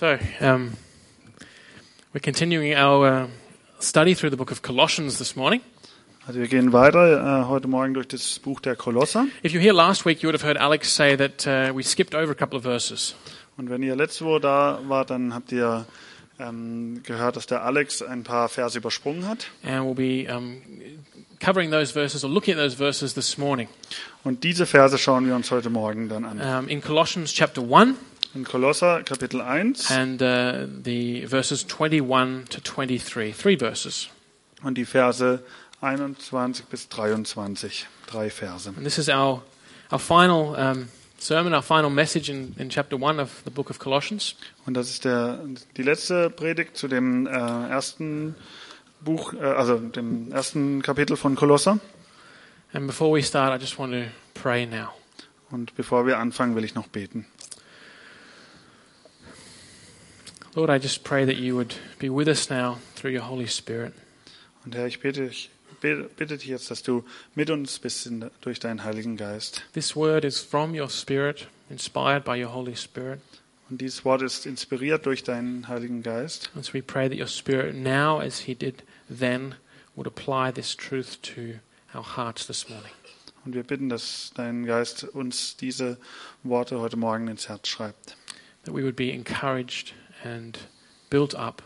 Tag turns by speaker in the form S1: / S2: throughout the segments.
S1: So, um, we're continuing our uh, study through the book of Colossians this morning.
S2: Also wir gehen weiter äh, heute Morgen durch das Buch der Kolosser.
S1: If you were here last week, you would have heard Alex say that uh, we skipped over a couple of verses.
S2: Und wenn ihr letzte Woche da wart, dann habt ihr ähm, gehört, dass der Alex ein paar Verse übersprungen hat.
S1: And we'll be um, covering those verses or looking at those verses this morning.
S2: Und diese Verse schauen wir uns heute Morgen dann an.
S1: Um, in Colossians chapter 1
S2: In Kolosser Kapitel 1
S1: and uh, the verses 21 to 23. Three verses.
S2: und die Verse 21 bis 23. Drei Verse.
S1: And this is our, our final um, sermon, our final message in, in chapter 1 of the book of Colossians.
S2: Und das ist der, die letzte Predigt zu dem äh, ersten Buch, äh, also dem ersten Kapitel von Kolosser.
S1: And before we start, I just want to pray now.
S2: Und bevor wir anfangen, will ich noch beten.
S1: Lord, I just pray that you would be with us now through your Holy Spirit.
S2: Und Herr, ich bitte, ich bitte dich jetzt, dass du mit uns bist in, durch deinen Heiligen Geist.
S1: This word is from your Spirit, inspired by your Holy Spirit.
S2: Und dieses Wort ist inspiriert durch deinen Heiligen Geist.
S1: And so we pray that your Spirit, now as he did then, would apply this truth to our hearts this morning.
S2: Und wir bitten, dass dein Geist uns diese Worte heute Morgen ins Herz schreibt.
S1: That we would be encouraged and built up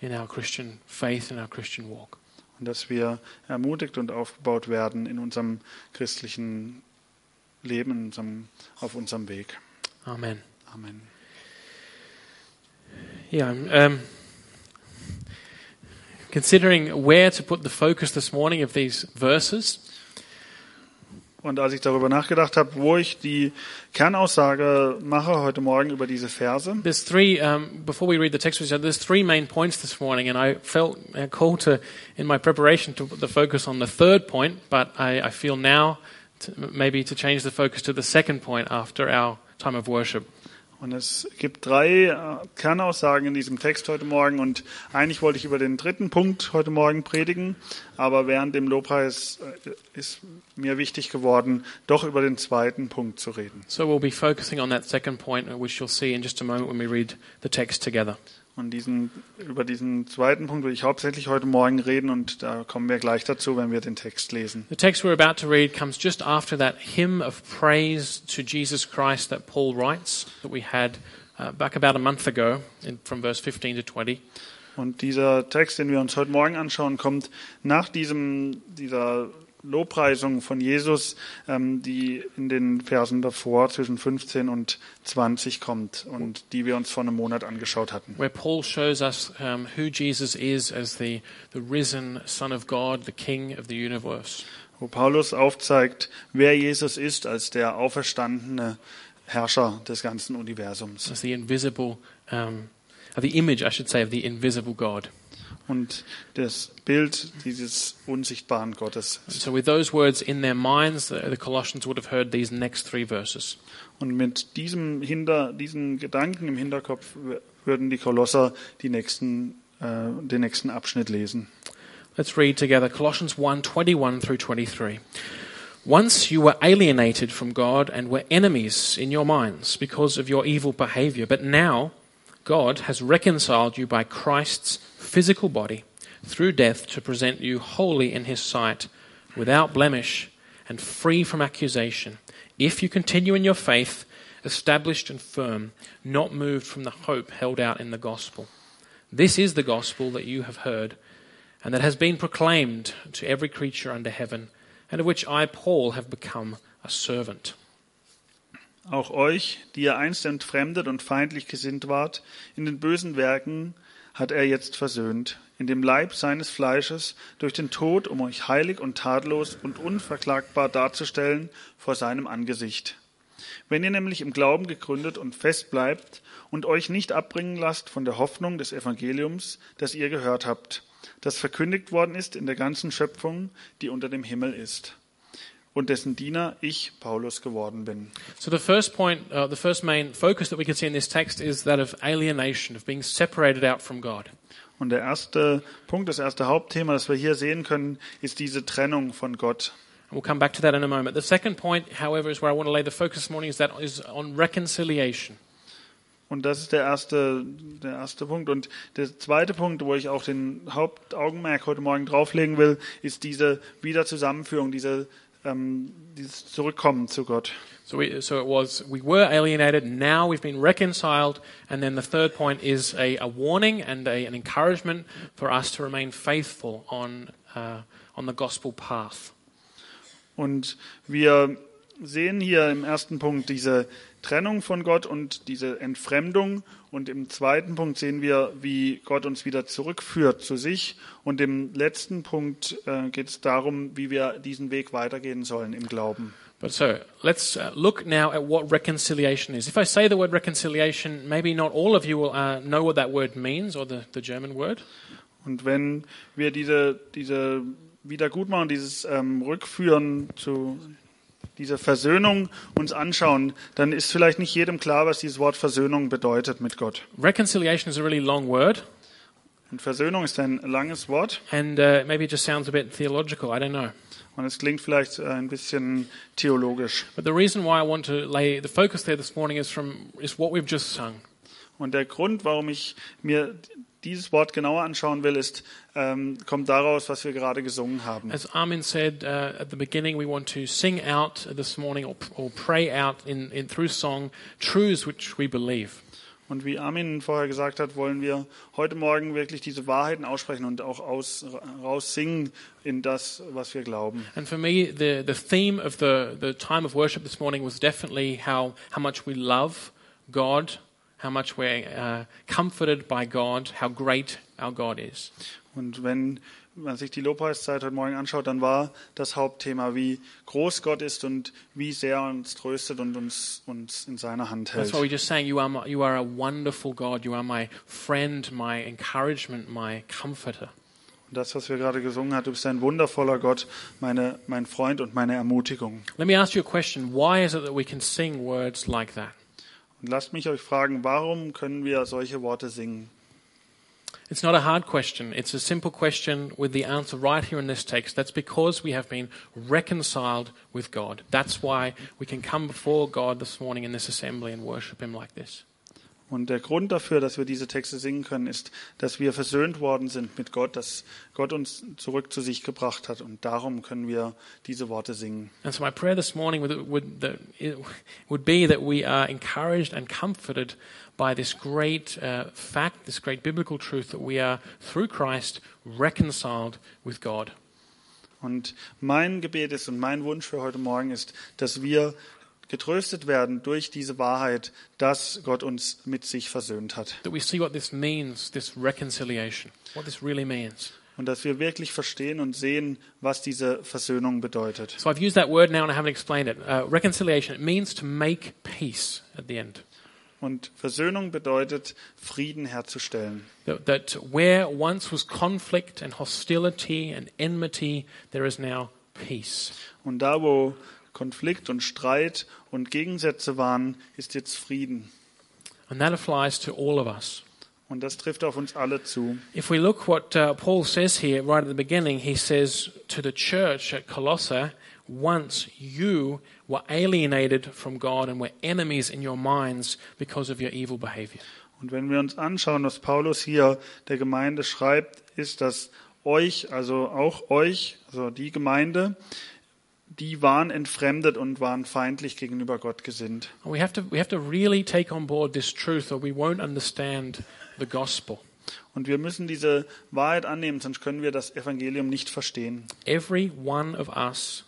S1: in our Christian faith and our Christian walk.
S2: Und dass wir ermutigt und aufgebaut werden in unserem christlichen Leben, in unserem, auf unserem Weg.
S1: Amen.
S2: Amen.
S1: Yeah, um, considering where to put the focus this morning of these verses.
S2: Und als ich darüber nachgedacht habe, wo ich die Kernaussage mache heute Morgen über diese Verse,
S1: There's three, um, before we read the text, there's three main points this morning, and I felt a call to, in my preparation, to the focus on the third point, but I, I feel now to, maybe to change the focus to the second point after our time of worship.
S2: Und es gibt drei äh, Kernaussagen in diesem Text heute Morgen. Und eigentlich wollte ich über den dritten Punkt heute Morgen predigen. Aber während dem Lobpreis äh, ist mir wichtig geworden, doch über den zweiten Punkt zu reden.
S1: So we'll be focusing on that second point, which you'll see in just a moment when we read the text together.
S2: Und diesen, über diesen zweiten Punkt will ich hauptsächlich heute Morgen reden. Und da kommen wir gleich dazu, wenn wir den Text lesen.
S1: The text we're about to read comes just after that hymn of praise to Jesus Christ that Paul writes, that we had uh, back about a month ago, in, from verse 15 to 20.
S2: Und dieser Text, den wir uns heute Morgen anschauen, kommt nach diesem, dieser Lobpreisung von Jesus, ähm, die in den Versen davor zwischen 15 und 20 kommt und die wir uns vor einem Monat angeschaut hatten.
S1: where Paul shows us who Jesus is as the, the risen Son of God, the King of the universe.
S2: Wo Paulus aufzeigt, wer Jesus ist als der auferstandene Herrscher des ganzen Universums.
S1: As the invisible, um, the image, I should say, of the invisible God.
S2: Und das Bild dieses unsichtbaren Gottes.
S1: So, with those words in their minds, the, Colossians would have heard these next three verses.
S2: Und mit diesem Hinter, diesen Gedanken im Hinterkopf würden die Kolosser die nächsten, äh, den nächsten Abschnitt lesen.
S1: Let's read together Colossians 1:21 through 23. Once you were alienated from God and were enemies in your minds because of your evil behavior, but now God has reconciled you by Christ's physical body through death to present you holy in his sight, without blemish and free from accusation, if you continue in your faith, established and firm, not moved from the hope held out in the gospel. This is the gospel that you have heard and that has been proclaimed to every creature under heaven, and of which I, Paul, have become a servant.
S2: Auch euch, die ihr einst entfremdet und feindlich gesinnt wart, in den bösen Werken hat er jetzt versöhnt, in dem Leib seines Fleisches durch den Tod, um euch heilig und tadellos und unverklagbar darzustellen vor seinem Angesicht. Wenn ihr nämlich im Glauben gegründet und fest bleibt und euch nicht abbringen lasst von der Hoffnung des Evangeliums, das ihr gehört habt, das verkündigt worden ist in der ganzen Schöpfung, die unter dem Himmel ist, und dessen Diener ich, Paulus, geworden bin.
S1: So the first point, uh, the first main focus that we can see in this text is that of alienation, of being separated out from God.
S2: Und der erste Punkt, das erste Hauptthema, das wir hier sehen können, ist diese Trennung von Gott.
S1: And we'll come back to that in a moment. The second point, however, is where I want to lay the focus this morning, is that is on reconciliation.
S2: Und das ist der erste, der erste Punkt. Und der zweite Punkt, wo ich auch den Hauptaugenmerk heute Morgen drauflegen will, ist diese Wiederzusammenführung, diese, ähm, dieses Zurückkommen zu Gott.
S1: So, we, so it was, we were alienated, now we've been reconciled. And then the third point is a, a warning and a, an encouragement for us to remain faithful on, uh, on the gospel path.
S2: Und wir sehen hier im ersten Punkt diese Trennung von Gott und diese Entfremdung. Und im zweiten Punkt sehen wir, wie Gott uns wieder zurückführt zu sich. Und im letzten Punkt äh, geht es darum, wie wir diesen Weg weitergehen sollen im Glauben.
S1: But so let's uh, look now at what reconciliation is. If I say the word reconciliation, maybe not all of you will uh, know what that word means or the, the German word.
S2: Und wenn wir diese, diese Wiedergutmachung, dieses ähm, Rückführen zu dieser Versöhnung uns anschauen, dann ist vielleicht nicht jedem klar, was dieses Wort Versöhnung bedeutet mit Gott.
S1: Reconciliation is a really long word,
S2: Und Versöhnung ist ein langes Wort
S1: and uh, maybe it just sounds a bit theological. I don't know.
S2: und es klingt vielleicht äh, ein bisschen theologisch.
S1: But the reason why I want to lay the focus there this morning is from is what we've just sung.
S2: Und der Grund, warum ich mir dieses Wort genauer anschauen will, ist, ähm, kommt daraus, was wir gerade gesungen haben.
S1: As Armin said uh, at the beginning, we want to sing out this morning or, or pray out in, in through song truths which we believe.
S2: Und wie Armin vorher gesagt hat, wollen wir heute Morgen wirklich diese Wahrheiten aussprechen und auch aus, raussingen in das, was wir glauben.
S1: And for me, the, the theme of the, the time of worship this morning was definitely how, how much we love God, how much we're uh, comforted by God, how great our God is.
S2: Und wenn man sich die Lobpreiszeit heute Morgen anschaut, dann war das Hauptthema, wie groß Gott ist und wie sehr er uns tröstet und uns, uns in seiner Hand
S1: That's
S2: hält.
S1: why we just saying, you are, my, you are a wonderful God. You are my friend, my encouragement, my comforter.
S2: Und das, was wir gerade gesungen haben, du bist ein wundervoller Gott, meine, mein Freund und meine Ermutigung.
S1: Let me ask you a question. Why is it that we can sing words like that?
S2: Und lasst mich euch fragen, warum können wir solche Worte singen?
S1: It's not a hard question. It's a simple question with the answer right here in this text. That's because we have been reconciled with God. That's why we can come before God this morning in this assembly and worship Him like this.
S2: Und der Grund dafür, dass wir diese Texte singen können, ist, dass wir versöhnt worden sind mit Gott, dass Gott uns zurück zu sich gebracht hat. Und darum können wir diese Worte singen.
S1: And so my prayer this morning would, would, it would be that we are encouraged and comforted by this great uh, fact, this great biblical truth that we are, through Christ, reconciled with God.
S2: Und mein Gebet ist und mein Wunsch für heute Morgen ist, dass wir getröstet werden durch diese Wahrheit, dass Gott uns mit sich versöhnt hat.
S1: That we see what this means, this reconciliation, what this really means.
S2: Und dass wir wirklich verstehen und sehen, was diese Versöhnung bedeutet.
S1: So I've used that word now and I haven't explained it. Uh, reconciliation, it means to make peace at the end.
S2: Und Versöhnung bedeutet, Frieden herzustellen.
S1: That, that where once was conflict and hostility and enmity, there is now peace.
S2: Und da, wo Konflikt und Streit und Gegensätze waren, ist jetzt Frieden.
S1: And that applies to all of us.
S2: Und das trifft auf uns alle zu.
S1: If we look what uh, Paul says here right at the beginning, he says to the church at Colossae, once you were alienated from God and were enemies in your minds because of your evil behavior.
S2: Und wenn wir uns anschauen, was Paulus hier der Gemeinde schreibt, ist, dass euch, also auch euch, also die Gemeinde, die waren entfremdet und waren feindlich gegenüber Gott gesinnt.
S1: And we have to we have to really take on board this truth or we won't understand the gospel.
S2: Und wir müssen diese Wahrheit annehmen, sonst können wir das Evangelium nicht verstehen.
S1: Every one of us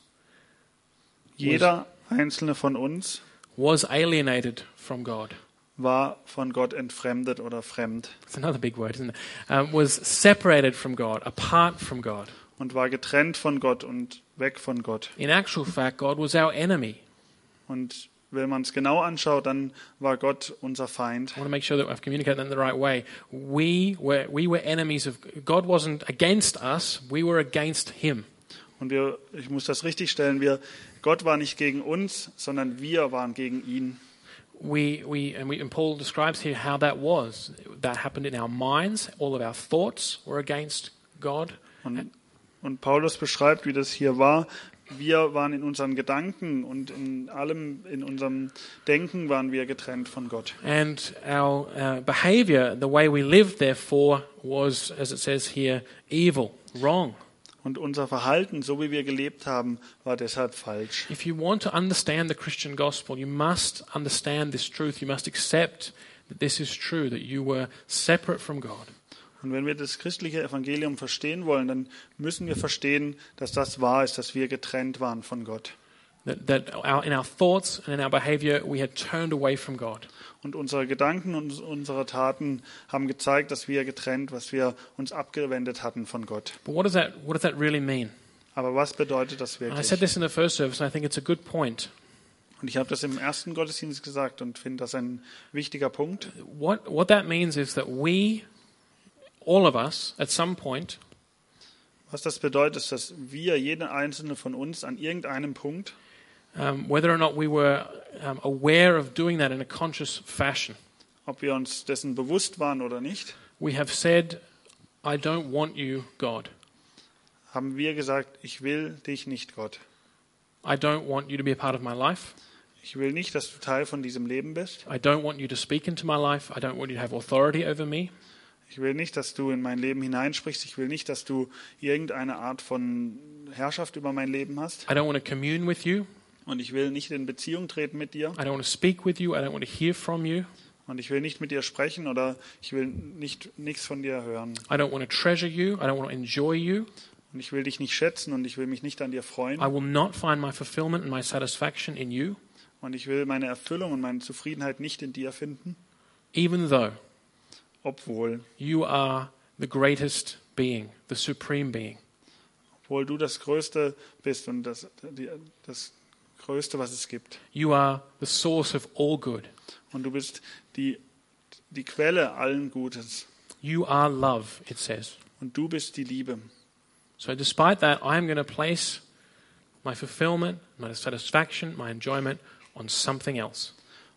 S2: Jeder einzelne von uns
S1: was alienated from God.
S2: war von Gott entfremdet oder fremd
S1: It's another big word, isn't it? Um, was separated from God, apart from God.
S2: Und war getrennt von Gott und weg von Gott.
S1: In actual fact, God was our enemy.
S2: Und wenn man es genau anschaut, dann war Gott unser Feind.
S1: I want to make sure that I've communicated that in the right way. We were, we were enemies of God. wasn't against us; we were against Him.
S2: Und wir, ich muss das richtig stellen, wir, Gott war nicht gegen uns, sondern wir waren gegen ihn.
S1: We, we, and, we, and Paul describes here how that was. That happened in our minds. All of our thoughts were against God.
S2: Und, und Paulus beschreibt, wie das hier war. wir waren in unseren Gedanken und in allem in unserem Denken waren wir getrennt von Gott.
S1: And our uh, behavior, the way we lived, therefore, was, as it says here, evil, wrong.
S2: Und unser Verhalten, so wie wir gelebt haben, war deshalb falsch.
S1: If you want to understand the Christian gospel, you must understand this truth. You must accept that this is true, that you were separate from God.
S2: Und wenn wir das christliche Evangelium verstehen wollen, dann müssen wir verstehen, dass das wahr ist, dass wir getrennt waren von Gott.
S1: That, that our, in our thoughts and in our behavior, we had turned away from God.
S2: Und unsere Gedanken und unsere Taten haben gezeigt, dass wir getrennt, was wir uns abgewendet hatten von Gott.
S1: But what does that, what does that really mean?
S2: Aber was bedeutet das
S1: I
S2: wirklich?
S1: said this in the first service, and I think it's a good point.
S2: Und ich habe das im ersten Gottesdienst gesagt und finde das ein wichtiger Punkt.
S1: What, what that means is that we, all of us, at some point,
S2: Was das bedeutet, ist, dass wir, jeder einzelne von uns, an irgendeinem Punkt,
S1: um, whether or not we were um, aware of doing that in a conscious fashion,
S2: ob wir uns dessen bewusst waren oder nicht,
S1: we have said, I don't want you, God.
S2: haben wir gesagt, ich will dich nicht, Gott.
S1: I don't want you to be a part of my life.
S2: Ich will nicht, dass du Teil von diesem Leben bist.
S1: I don't want you to speak into my life. I don't want you to have authority over me.
S2: Ich will nicht, dass du in mein Leben hineinsprichst. Ich will nicht, dass du irgendeine Art von Herrschaft über mein Leben hast.
S1: I don't want to commune with you.
S2: Und ich will nicht in Beziehung treten mit dir.
S1: I don't want to speak with you. I don't want to hear from you.
S2: Und ich will nicht mit dir sprechen oder ich will nicht nichts von dir hören.
S1: I don't want to treasure you. I don't want to enjoy you.
S2: Und ich will dich nicht schätzen und ich will mich nicht an dir freuen.
S1: I will not find my fulfillment and my satisfaction in you,
S2: Und ich will meine Erfüllung und meine Zufriedenheit nicht in dir finden,
S1: even though
S2: obwohl,
S1: you are the greatest being, the supreme being.
S2: obwohl du das Größte bist und das, die, das Größte, was es gibt.
S1: You are the source of all good.
S2: Und du bist die, die Quelle allen Gutes.
S1: You are love, it says.
S2: Und du bist die Liebe.
S1: So, despite that, I'm going to place my fulfillment, my satisfaction, my enjoyment on something else.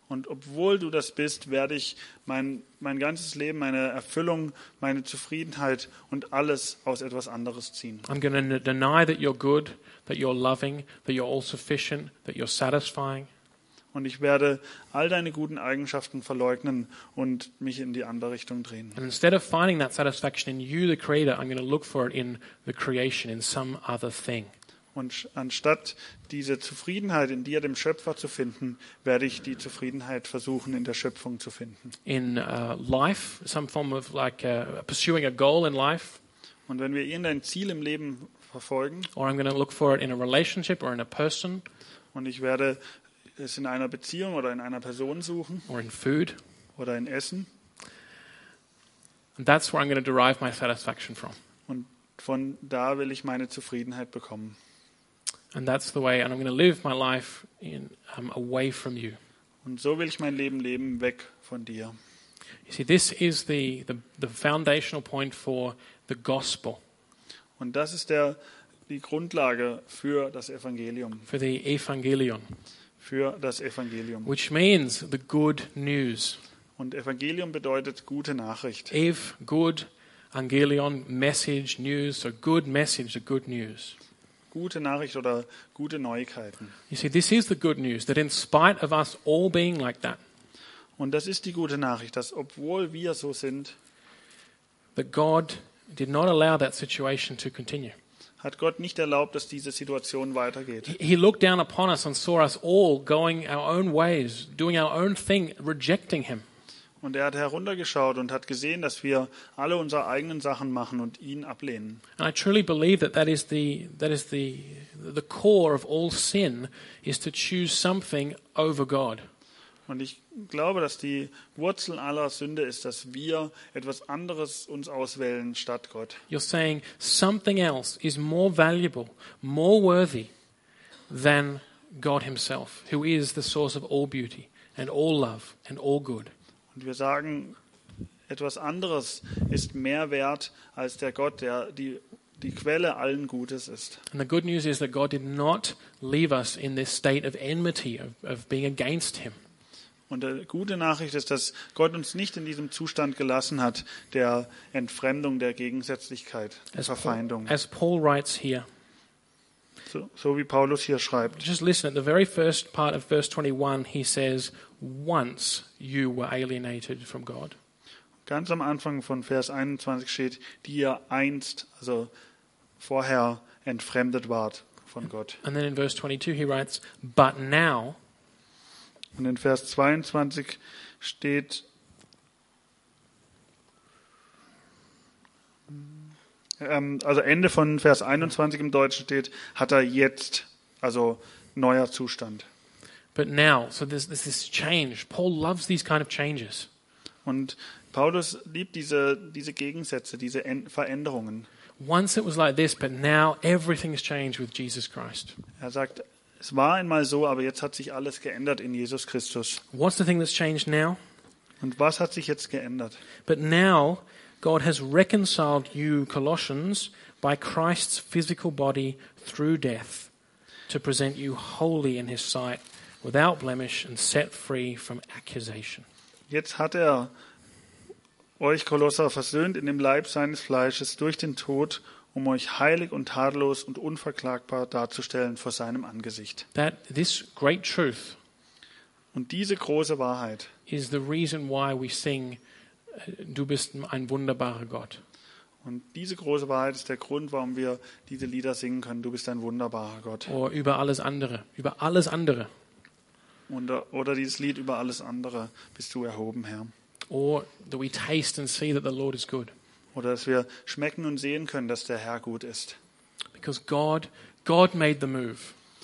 S2: Und obwohl du das bist, werde ich mein, mein ganzes Leben, meine Erfüllung, meine Zufriedenheit und alles aus etwas anderes ziehen.
S1: I'm going to deny that you're good, that you're loving, that you're all sufficient, that you're satisfying.
S2: Und ich werde all deine guten Eigenschaften verleugnen und mich in die andere Richtung drehen.
S1: And instead of finding that satisfaction in you, the Creator, I'm going to look for it in the creation, in some other thing.
S2: Und anstatt diese Zufriedenheit in dir, dem Schöpfer, zu finden, werde ich die Zufriedenheit versuchen, in der Schöpfung zu finden.
S1: In uh, life, some form of like uh, pursuing a goal in life,
S2: Und wenn wir irgendein Ziel im Leben verfolgen,
S1: or I'm going to look for it in a relationship or in a person
S2: und ich werde es in einer Beziehung oder in einer Person suchen
S1: or in food,
S2: oder in Essen,
S1: and that's where I'm going to derive my satisfaction from.
S2: und von da will ich meine Zufriedenheit bekommen.
S1: And that's the way, and I'm going to live my life in, um, away from you.
S2: Und so will ich mein Leben leben, weg von dir.
S1: You see, this is the, the, the foundational point for the gospel,
S2: Und das ist der, die Grundlage für das Evangelium,
S1: for the evangelion,
S2: für das Evangelium.
S1: which means the good news.
S2: Und Evangelium bedeutet gute Nachricht.
S1: Ev, good, angelion, message, news, so good message, the good news.
S2: Gute Nachricht oder gute Neuigkeiten.
S1: You see, this is the good news that in spite of us all being like that,
S2: Und das ist die gute Nachricht, dass obwohl wir so sind,
S1: that God did not allow that situation to continue.
S2: hat Gott nicht erlaubt, dass diese Situation weitergeht.
S1: He- He looked down upon us and saw us all going our own ways, doing our own thing, rejecting Him.
S2: Und er hat heruntergeschaut und hat gesehen, dass wir alle unsere eigenen Sachen machen und ihn ablehnen.
S1: And I truly believe that that is the, that is the, the core of all sin, is to choose something over God.
S2: Und ich glaube, dass die Wurzel aller Sünde ist, dass wir etwas anderes uns auswählen statt Gott.
S1: You're saying something else is more valuable, more worthy than God Himself, who is the source of all beauty and all love and all good.
S2: Und wir sagen, etwas anderes ist mehr wert als der Gott, der die, die Quelle allen Gutes ist.
S1: And the good news is that God did not leave us in this state of enmity, of, of being against Him.
S2: Und die gute Nachricht ist, dass Gott uns nicht in diesem Zustand gelassen hat, der Entfremdung, der Gegensätzlichkeit, der
S1: As Paul,
S2: Verfeindung.
S1: as Paul writes here,
S2: So, so wie Paulus hier schreibt.
S1: Just listen, at the very first part of verse 21, he says, Once you were alienated from God.
S2: Ganz am Anfang von Vers 21 steht, die ihr einst, also vorher entfremdet wart von Gott.
S1: And then in verse 22, he writes, But now,
S2: Und in Vers 22 steht, ähm, also Ende von Vers 21 im Deutschen steht, hat er jetzt, also neuer Zustand.
S1: but now. So there's this change. Paul loves these kind of changes.
S2: Und Paulus liebt diese, diese Gegensätze, diese En- Veränderungen.
S1: Once it was like this, but now everything's changed with Jesus Christ.
S2: Er sagt, es war einmal so, aber jetzt hat sich alles geändert in Jesus Christus.
S1: What's the thing that's changed now?
S2: Und was hat sich jetzt geändert?
S1: But now God has reconciled you, Colossians, by Christ's physical body through death, to present you holy in his sight, without blemish, and set free from accusation.
S2: Jetzt hat er euch Kolosser versöhnt in dem Leib seines Fleisches durch den Tod, um euch heilig und tadellos und unverklagbar darzustellen vor seinem Angesicht.
S1: That this great truth
S2: Und diese große Wahrheit
S1: is the reason why we sing, Du bist ein wunderbarer Gott.
S2: und diese große Wahrheit ist der Grund, warum wir diese Lieder singen können. Du bist ein wunderbarer Gott.
S1: Oder über alles andere. Über alles andere.
S2: Und, oder dieses Lied über alles andere bist du erhoben, Herr.
S1: Or that we taste and see that the Lord is good.
S2: Oder dass wir schmecken und sehen können, dass der Herr gut ist.
S1: Because God, God made the move.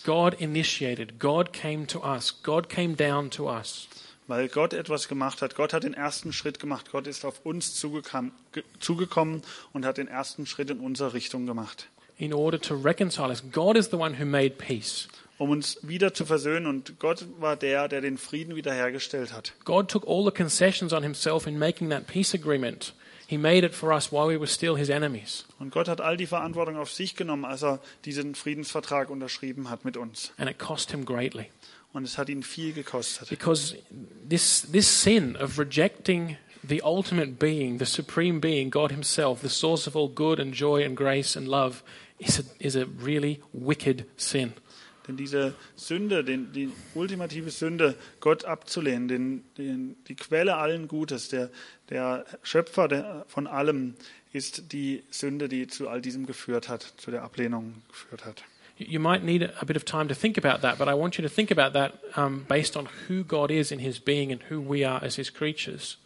S1: God initiated. God came to us. God came down to us.
S2: Weil Gott etwas gemacht hat. Gott hat den ersten Schritt gemacht. Gott ist auf uns zugekam, zugekommen und hat den ersten Schritt in unsere Richtung gemacht.
S1: in order to reconcile us. God is the one who made peace.
S2: Um uns wieder zu versöhnen. Und Gott war der, der den Frieden wiederhergestellt hat.
S1: God took all the concessions on himself in making that peace agreement. He made it for us while we were still his enemies.
S2: Und Gott hat all die Verantwortung auf sich genommen, als er diesen Friedensvertrag unterschrieben hat mit uns.
S1: And it cost him greatly.
S2: Und es hat ihn viel gekostet.
S1: Because this, this sin of rejecting the ultimate being, the supreme being, God himself, the source of all good and joy and grace and love, is a, is a really wicked sin.
S2: Denn diese Sünde, den, die ultimative Sünde, Gott abzulehnen, den, den, die Quelle allen Gutes, der, der Schöpfer der, von allem, ist die Sünde, die zu all diesem geführt hat, zu der Ablehnung geführt hat.
S1: You might need a bit of time to think about that, but I want you to think about that um, based on who God is in his being and who we are as his creatures.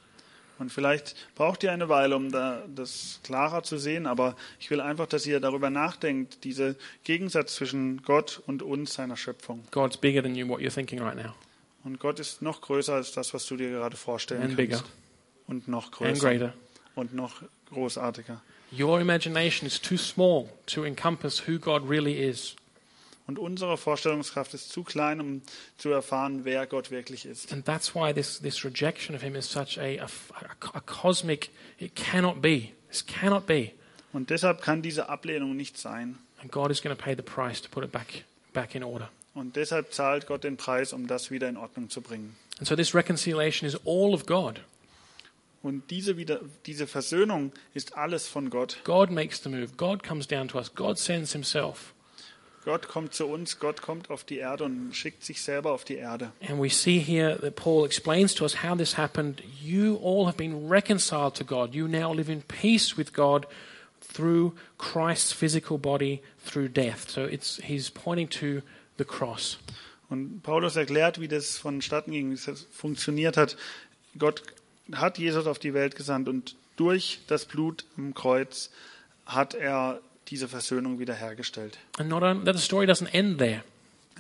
S2: Und vielleicht braucht ihr eine Weile, um da, das klarer zu sehen, aber ich will einfach, dass ihr darüber nachdenkt, dieser Gegensatz zwischen Gott und uns, seiner Schöpfung.
S1: God's bigger than you, what you're thinking right now,
S2: Und Gott ist noch größer als das, was du dir gerade vorstellen
S1: and bigger,
S2: kannst. Und noch
S1: and
S2: größer.
S1: greater.
S2: Und noch großartiger.
S1: Your imagination is too small to encompass who God really is.
S2: Und unsere Vorstellungskraft ist zu klein, um zu erfahren, wer Gott wirklich ist.
S1: And that's why this, this rejection of him is such a, a, a cosmic, it cannot be. This cannot be.
S2: Und deshalb kann diese Ablehnung nicht sein.
S1: And God is going to pay the price to put it back, back in order.
S2: Und deshalb zahlt Gott den Preis, um das wieder in Ordnung zu bringen.
S1: And so this reconciliation is all of God.
S2: Und diese, wieder, diese Versöhnung ist alles von Gott.
S1: God makes the move. God comes down to us. God sends himself.
S2: Gott kommt zu uns, Gott kommt auf die Erde und schickt sich selber auf die Erde.
S1: And we see here that Paul explains to us how this happened. You all have been reconciled to God. You now live in peace with God through Christ's physical body through death. So it's he's pointing to the cross.
S2: Und Paulus erklärt, wie das vonstatten ging, wie das funktioniert hat. Gott hat Jesus auf die Welt gesandt und durch das Blut am Kreuz hat er diese Versöhnung wiederhergestellt.
S1: And not only that the story doesn't end there.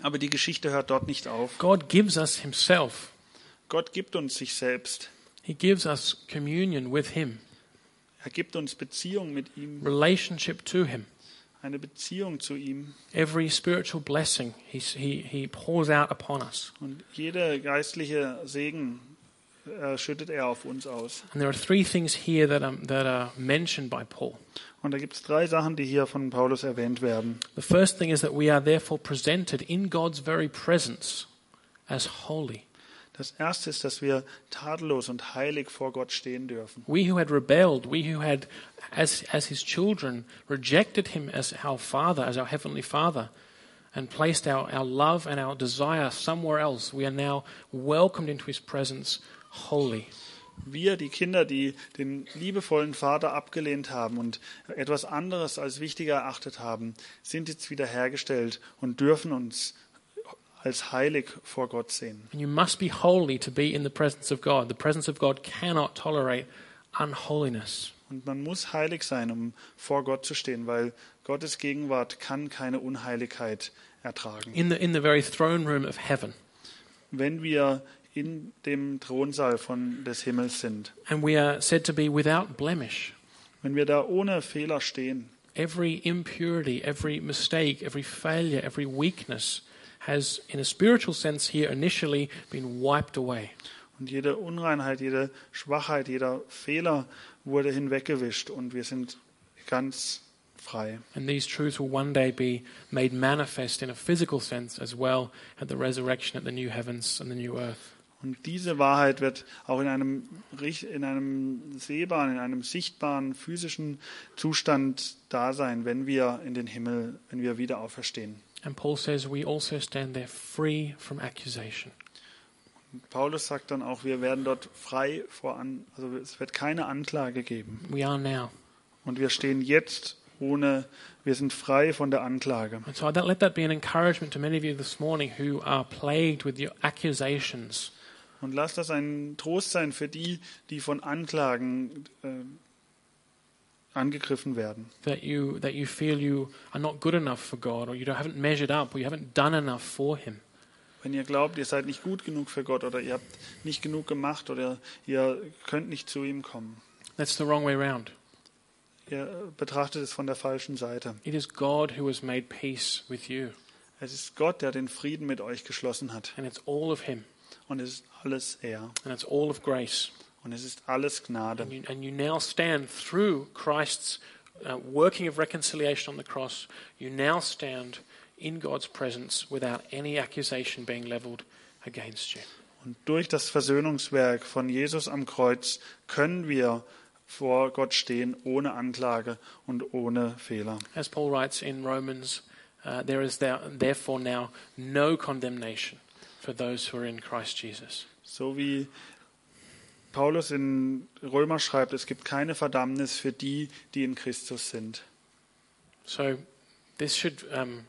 S2: Aber die Geschichte hört dort nicht auf.
S1: God gives us himself.
S2: Gott gibt uns sich selbst.
S1: He gives us communion with him,
S2: Er gibt uns Beziehung mit ihm,
S1: relationship to him.
S2: eine Beziehung zu ihm.
S1: Every spiritual blessing he, he, he pours out upon us.
S2: Und jeder geistliche Segen äh, schüttet er auf uns aus.
S1: And there are three things here that are, that are mentioned by Paul.
S2: Und da gibt es drei Sachen, die hier von Paulus erwähnt werden.
S1: The first thing is that we are therefore presented in God's very presence as holy.
S2: Das erste ist, dass wir tadellos und heilig vor Gott stehen dürfen.
S1: We who had rebelled, we who had, as, as his children, rejected him as our Father, as our Heavenly Father, and placed our, our love and our desire somewhere else, we are now welcomed into his presence holy.
S2: Wir, die Kinder, die den liebevollen Vater abgelehnt haben und etwas anderes als wichtiger erachtet haben, sind jetzt wiederhergestellt und dürfen uns als heilig vor Gott sehen.
S1: And you must be holy to be in the presence of God. The presence of God cannot tolerate unholiness.
S2: Und man muss heilig sein, um vor Gott zu stehen, weil Gottes Gegenwart kann keine Unheiligkeit ertragen.
S1: In the, in the very throne room of heaven.
S2: Wenn wir in dem Thronsaal von des Himmels sind,
S1: And we are said to be without blemish.
S2: wenn wir da ohne Fehler stehen,
S1: Every impurity, every mistake, every failure, every weakness has, in a spiritual sense here, initially been wiped away.
S2: und jede Unreinheit, jede Schwachheit, jeder Fehler wurde hinweggewischt und wir sind ganz frei.
S1: And these truths will one day be made manifest in a physical sense as well at the resurrection at the new heavens and the new earth.
S2: Und diese Wahrheit wird auch in einem, in einem sehbaren, in einem sichtbaren physischen Zustand da sein, wenn wir in den Himmel, wenn wir wieder auferstehen.
S1: And Paul says we also stand there free from accusation.
S2: Und Paulus sagt dann auch, wir werden dort frei vor an, also es wird keine Anklage geben.
S1: We are now.
S2: Und wir stehen jetzt ohne, wir sind frei von der Anklage.
S1: And so let that be an encouragement to many of you this morning who are plagued with your accusations.
S2: Und lass das ein Trost sein für die, die von Anklagen äh, angegriffen werden.
S1: that you that you feel you are not good enough for God, or you haven't measured up, or you haven't done enough for Him.
S2: Wenn ihr glaubt, ihr seid nicht gut genug für Gott oder ihr habt nicht genug gemacht oder ihr könnt nicht zu ihm kommen.
S1: That's the wrong way round.
S2: Ihr betrachtet es von der falschen Seite.
S1: It is God who has made peace with you,
S2: Es ist Gott, der den Frieden mit euch geschlossen hat.
S1: and it's all of Him,
S2: Und es ist alles er.
S1: and it's all of grace.
S2: Und es ist alles Gnade.
S1: And you, and you now stand through Christ's uh, working of reconciliation on the cross. You now stand in God's presence without any accusation being leveled against you.
S2: Und durch das Versöhnungswerk von Jesus am Kreuz können wir vor Gott stehen ohne Anklage und ohne Fehler.
S1: As Paul writes in Romans, uh, there is there, therefore now no condemnation for those who are in Christ Jesus.
S2: So wie Paulus in Römer schreibt, es gibt keine Verdammnis für die, die in Christus sind.
S1: So this should um,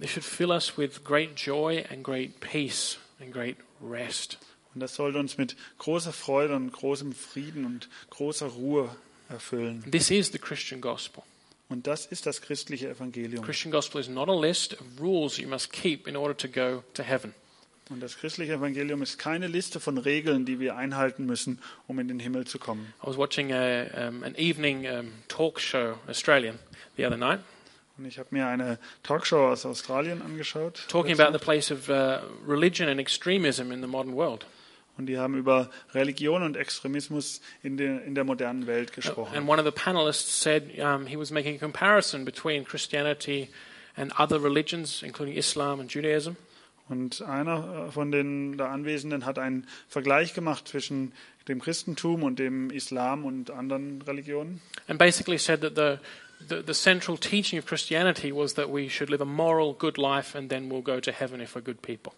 S1: this should fill us with great joy and great peace and great rest.
S2: Und das sollte uns mit großer Freude und großem Frieden und großer Ruhe erfüllen.
S1: This is the Christian gospel.
S2: Und das ist das christliche Evangelium.
S1: Christian gospel is not a list of rules you must keep in order to go to heaven.
S2: Und das christliche Evangelium ist keine Liste von Regeln, die wir einhalten müssen, um in den Himmel zu kommen.
S1: I was watching a, um, an evening um, talk show, Australian, the other night,
S2: Und ich habe mir eine Talkshow aus Australien angeschaut.
S1: talking about the place of uh, religion and extremism in the modern world.
S2: Und die haben über Religion und Extremismus in der, in der modernen Welt
S1: And
S2: gesprochen.
S1: one of the panelists said um, he was making a comparison between Christianity and other religions, including Islam and Judaism.
S2: Und einer äh, von den da Anwesenden hat einen Vergleich gemacht zwischen dem Christentum und dem Islam und anderen Religionen.
S1: and basically said that the, the, the central teaching of Christianity was that we should live a moral, good life and then we'll go to heaven if we're good people.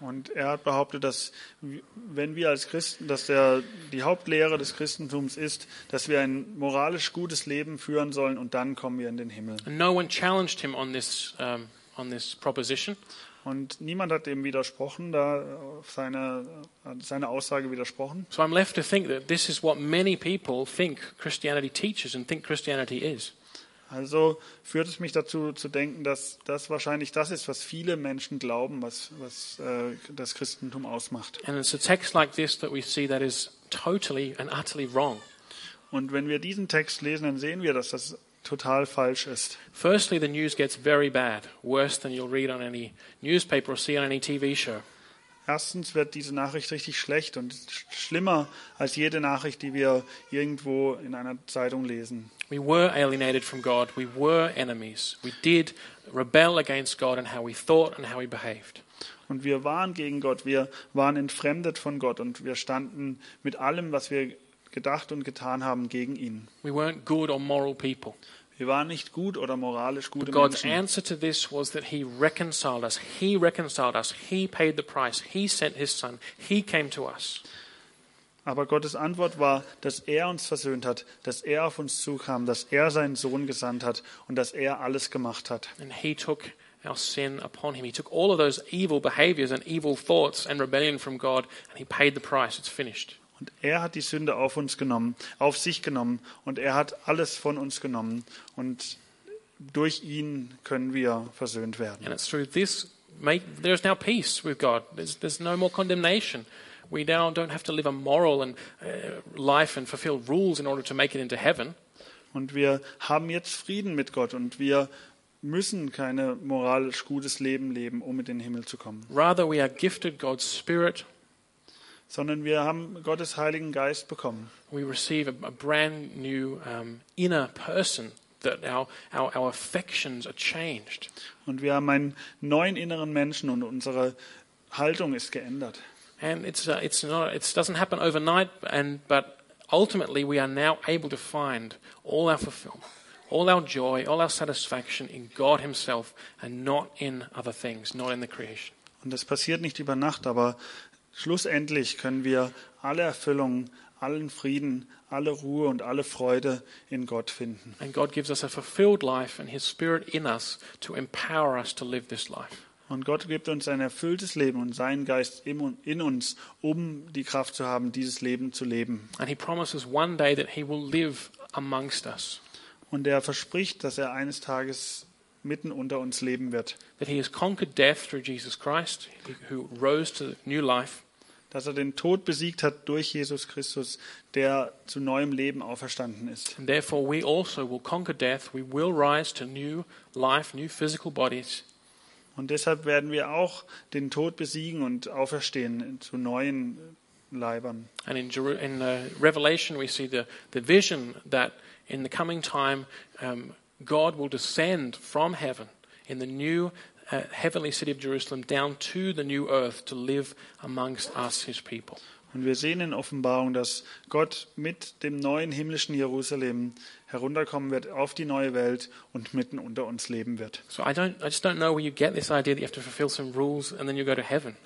S2: Und er hat behauptet, dass wenn wir als Christen, dass der, die Hauptlehre des Christentums ist, dass wir ein moralisch gutes Leben führen sollen und dann kommen wir in den Himmel.
S1: And no one challenged him on this, um, on this proposition.
S2: Und niemand hat dem widersprochen, da auf seine, hat seine Aussage widersprochen.
S1: So I'm left to think that this is what many people think Christianity teaches and think Christianity is.
S2: Also führt es mich dazu zu denken, dass das wahrscheinlich das ist, was viele Menschen glauben, was, was äh, das Christentum ausmacht.
S1: And it's a text like this that we see that is totally and utterly wrong.
S2: Und wenn wir diesen Text lesen, dann sehen wir, dass das total falsch ist.
S1: Firstly, the news gets very bad, worse than you'll read on any newspaper or see on any TV show.
S2: Erstens wird diese Nachricht richtig schlecht und sch- schlimmer als jede Nachricht, die wir irgendwo in einer Zeitung lesen.
S1: We were alienated from God. We were enemies. We did rebel against God in how we thought and how we behaved.
S2: Und wir waren gegen Gott, wir waren entfremdet von Gott und wir standen mit allem, was wir gedacht und getan haben, gegen ihn.
S1: We weren't good or moral people.
S2: Wir waren nicht gut oder moralisch gute
S1: God's
S2: Menschen.
S1: answer to this was that He reconciled us. He reconciled us. He paid the price. He sent His Son. He came to us.
S2: Aber Gottes Antwort war, dass er uns versöhnt hat, dass er auf uns zukam, dass er seinen Sohn gesandt hat und dass er alles gemacht hat.
S1: And He took our sin upon Him. He took all of those evil behaviors and evil thoughts and rebellion from God, and He paid the price. It's finished.
S2: Und er hat die Sünde auf uns genommen, auf sich genommen und er hat alles von uns genommen und durch ihn können wir versöhnt werden.
S1: And it's through this make there's now peace with God. There's there's no more condemnation. We now don't have to live a moral and uh, life and fulfill rules in order to make it into heaven.
S2: Und wir haben jetzt Frieden mit Gott und wir müssen keine moralisch gutes Leben leben, um in den Himmel zu kommen,
S1: Rather, we are gifted God's Spirit.
S2: Sondern wir haben Gottes Heiligen Geist bekommen.
S1: We receive a, a brand new um, inner person that our, our our affections are changed.
S2: Und wir haben einen neuen inneren Menschen und unsere Haltung ist geändert.
S1: And it's uh, it's not it doesn't happen overnight. And but ultimately, we are now able to find all our fulfillment, all our joy, all our satisfaction in God Himself, and not in other things, not in the creation.
S2: Und das passiert nicht über Nacht, aber schlussendlich können wir alle Erfüllung, allen Frieden, alle Ruhe und alle Freude in Gott finden.
S1: And God gives us a fulfilled life and His Spirit in us to empower us to live this life.
S2: Und Gott gibt uns ein erfülltes Leben und seinen Geist in uns, um die Kraft zu haben, dieses Leben zu leben.
S1: And He promises one day that He will live amongst us,
S2: Und er verspricht, dass er eines Tages mitten unter uns leben wird,
S1: that He has conquered death through Jesus Christ, who rose to new life,
S2: dass er den Tod besiegt hat durch Jesus Christus, der zu neuem Leben auferstanden ist.
S1: and therefore we also will conquer death. We will rise to new life, new physical bodies,
S2: Und deshalb werden wir auch den Tod besiegen und auferstehen zu neuen Leibern.
S1: And in, in uh, Revelation, we see the, the vision that in the coming time, um, God will descend from heaven in the new uh, heavenly city of Jerusalem down to the new earth to live amongst us, his people.
S2: Und wir sehen in Offenbarung, dass Gott mit dem neuen himmlischen Jerusalem herunterkommen wird auf die neue Welt und mitten unter uns leben wird.
S1: So I, don't, I just don't know where you get this idea that you have to fulfill some rules and then you go to heaven.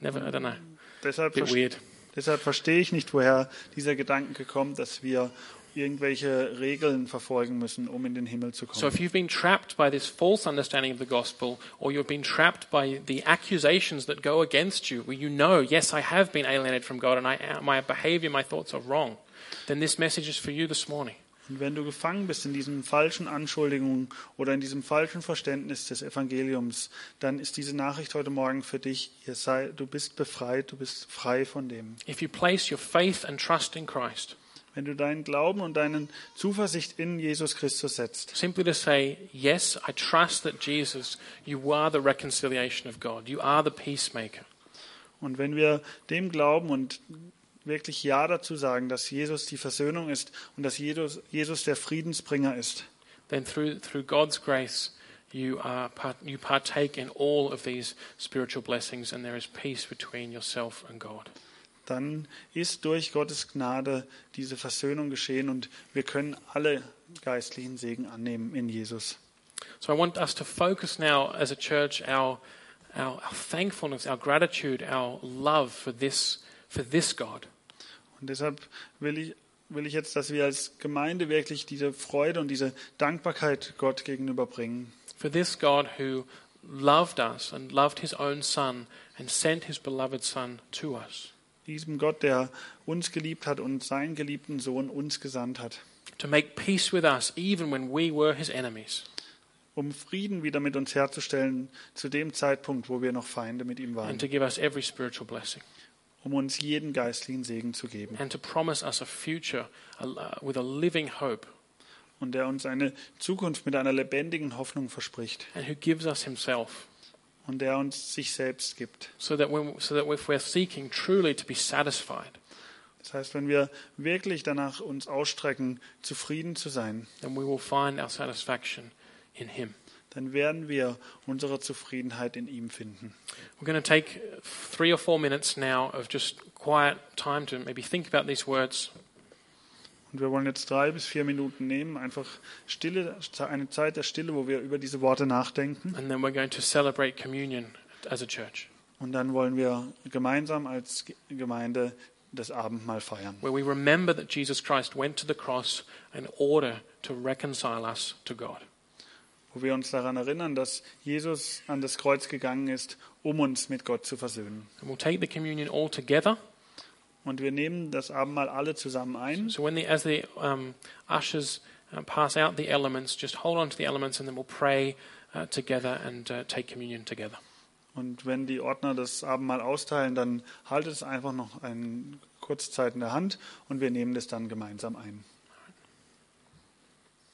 S1: Never, I don't know.
S2: Deshalb,
S1: Bit weird.
S2: deshalb verstehe ich nicht, woher dieser Gedanke kommt, dass wir irgendwelche Regeln verfolgen müssen, um in den Himmel zu
S1: So
S2: kommen.
S1: if you've been trapped by this false understanding of the gospel, or you've been trapped by the accusations that go against you, where you know, yes, I have been alienated from God, and I, my behavior, my thoughts are wrong, then this message is for you this morning.
S2: Und wenn du gefangen bist in diesen falschen Anschuldigungen oder in diesem falschen Verständnis des Evangeliums, dann ist diese Nachricht heute Morgen für dich. Sei, du bist befreit, du bist frei von dem.
S1: If you place your faith and trust in Christ,
S2: Wenn du deinen Glauben und deine Zuversicht in Jesus Christus setzt,
S1: simply to say, Yes, I trust that Jesus, you are the reconciliation of God, you are the peacemaker.
S2: und wenn wir dem glauben und wirklich Ja dazu sagen, dass Jesus die Versöhnung ist und dass Jesus, Jesus der Friedensbringer ist,
S1: then through, through God's grace, you, are part, you partake in all of these spiritual blessings, and there is peace between yourself and God.
S2: Dann ist durch Gottes Gnade diese Versöhnung geschehen und wir können alle geistlichen Segen annehmen in Jesus.
S1: So I want us to focus now as a church our, our, our thankfulness, our gratitude, our love for this, for this God.
S2: Und deshalb will ich, will ich jetzt, dass wir als Gemeinde wirklich diese Freude und diese Dankbarkeit Gott gegenüberbringen.
S1: For this God who loved us and loved his own Son and sent his beloved Son to us
S2: Diesem Gott, der uns geliebt hat und seinen geliebten Sohn uns gesandt hat,
S1: to make peace with us even when we were his enemies.
S2: um Frieden wieder mit uns herzustellen zu dem Zeitpunkt, wo wir noch Feinde mit ihm waren,
S1: and to give us every spiritual blessing,
S2: um uns jeden geistlichen Segen zu geben.
S1: and to promise us a future uh, with a living hope,
S2: Und der uns eine Zukunft mit einer lebendigen Hoffnung verspricht.
S1: And who gives us Himself,
S2: und der uns sich selbst gibt.
S1: so that when, so that if we're seeking truly to be satisfied,
S2: Das heißt, wenn wir wirklich danach uns ausstrecken, zufrieden zu sein,
S1: then we will find our satisfaction in Him.
S2: dann werden wir unsere Zufriedenheit in ihm finden.
S1: We're going to take three or four minutes now of just quiet time to maybe think about these words.
S2: Und wir wollen jetzt drei bis vier Minuten nehmen, einfach Stille, eine Zeit der Stille, wo wir über diese Worte nachdenken.
S1: And then we're going to celebrate communion as a church,
S2: Und dann wollen wir gemeinsam als Ge- Gemeinde das Abendmahl feiern.
S1: where we remember that Jesus Christ went to the cross in order to reconcile us to God.
S2: Wo wir uns daran erinnern, dass Jesus an das Kreuz gegangen ist, um uns mit Gott zu versöhnen.
S1: And we'll take the communion all together.
S2: Und wir nehmen das Abendmahl alle zusammen ein.
S1: So when the, as the um, ushers uh, pass out the elements, just hold on to the elements, and then we'll pray uh, together and uh, take communion together.
S2: Und wenn die Ordner das Abendmahl austeilen, dann haltet es einfach noch eine kurze Zeit in der Hand und wir nehmen das dann gemeinsam ein.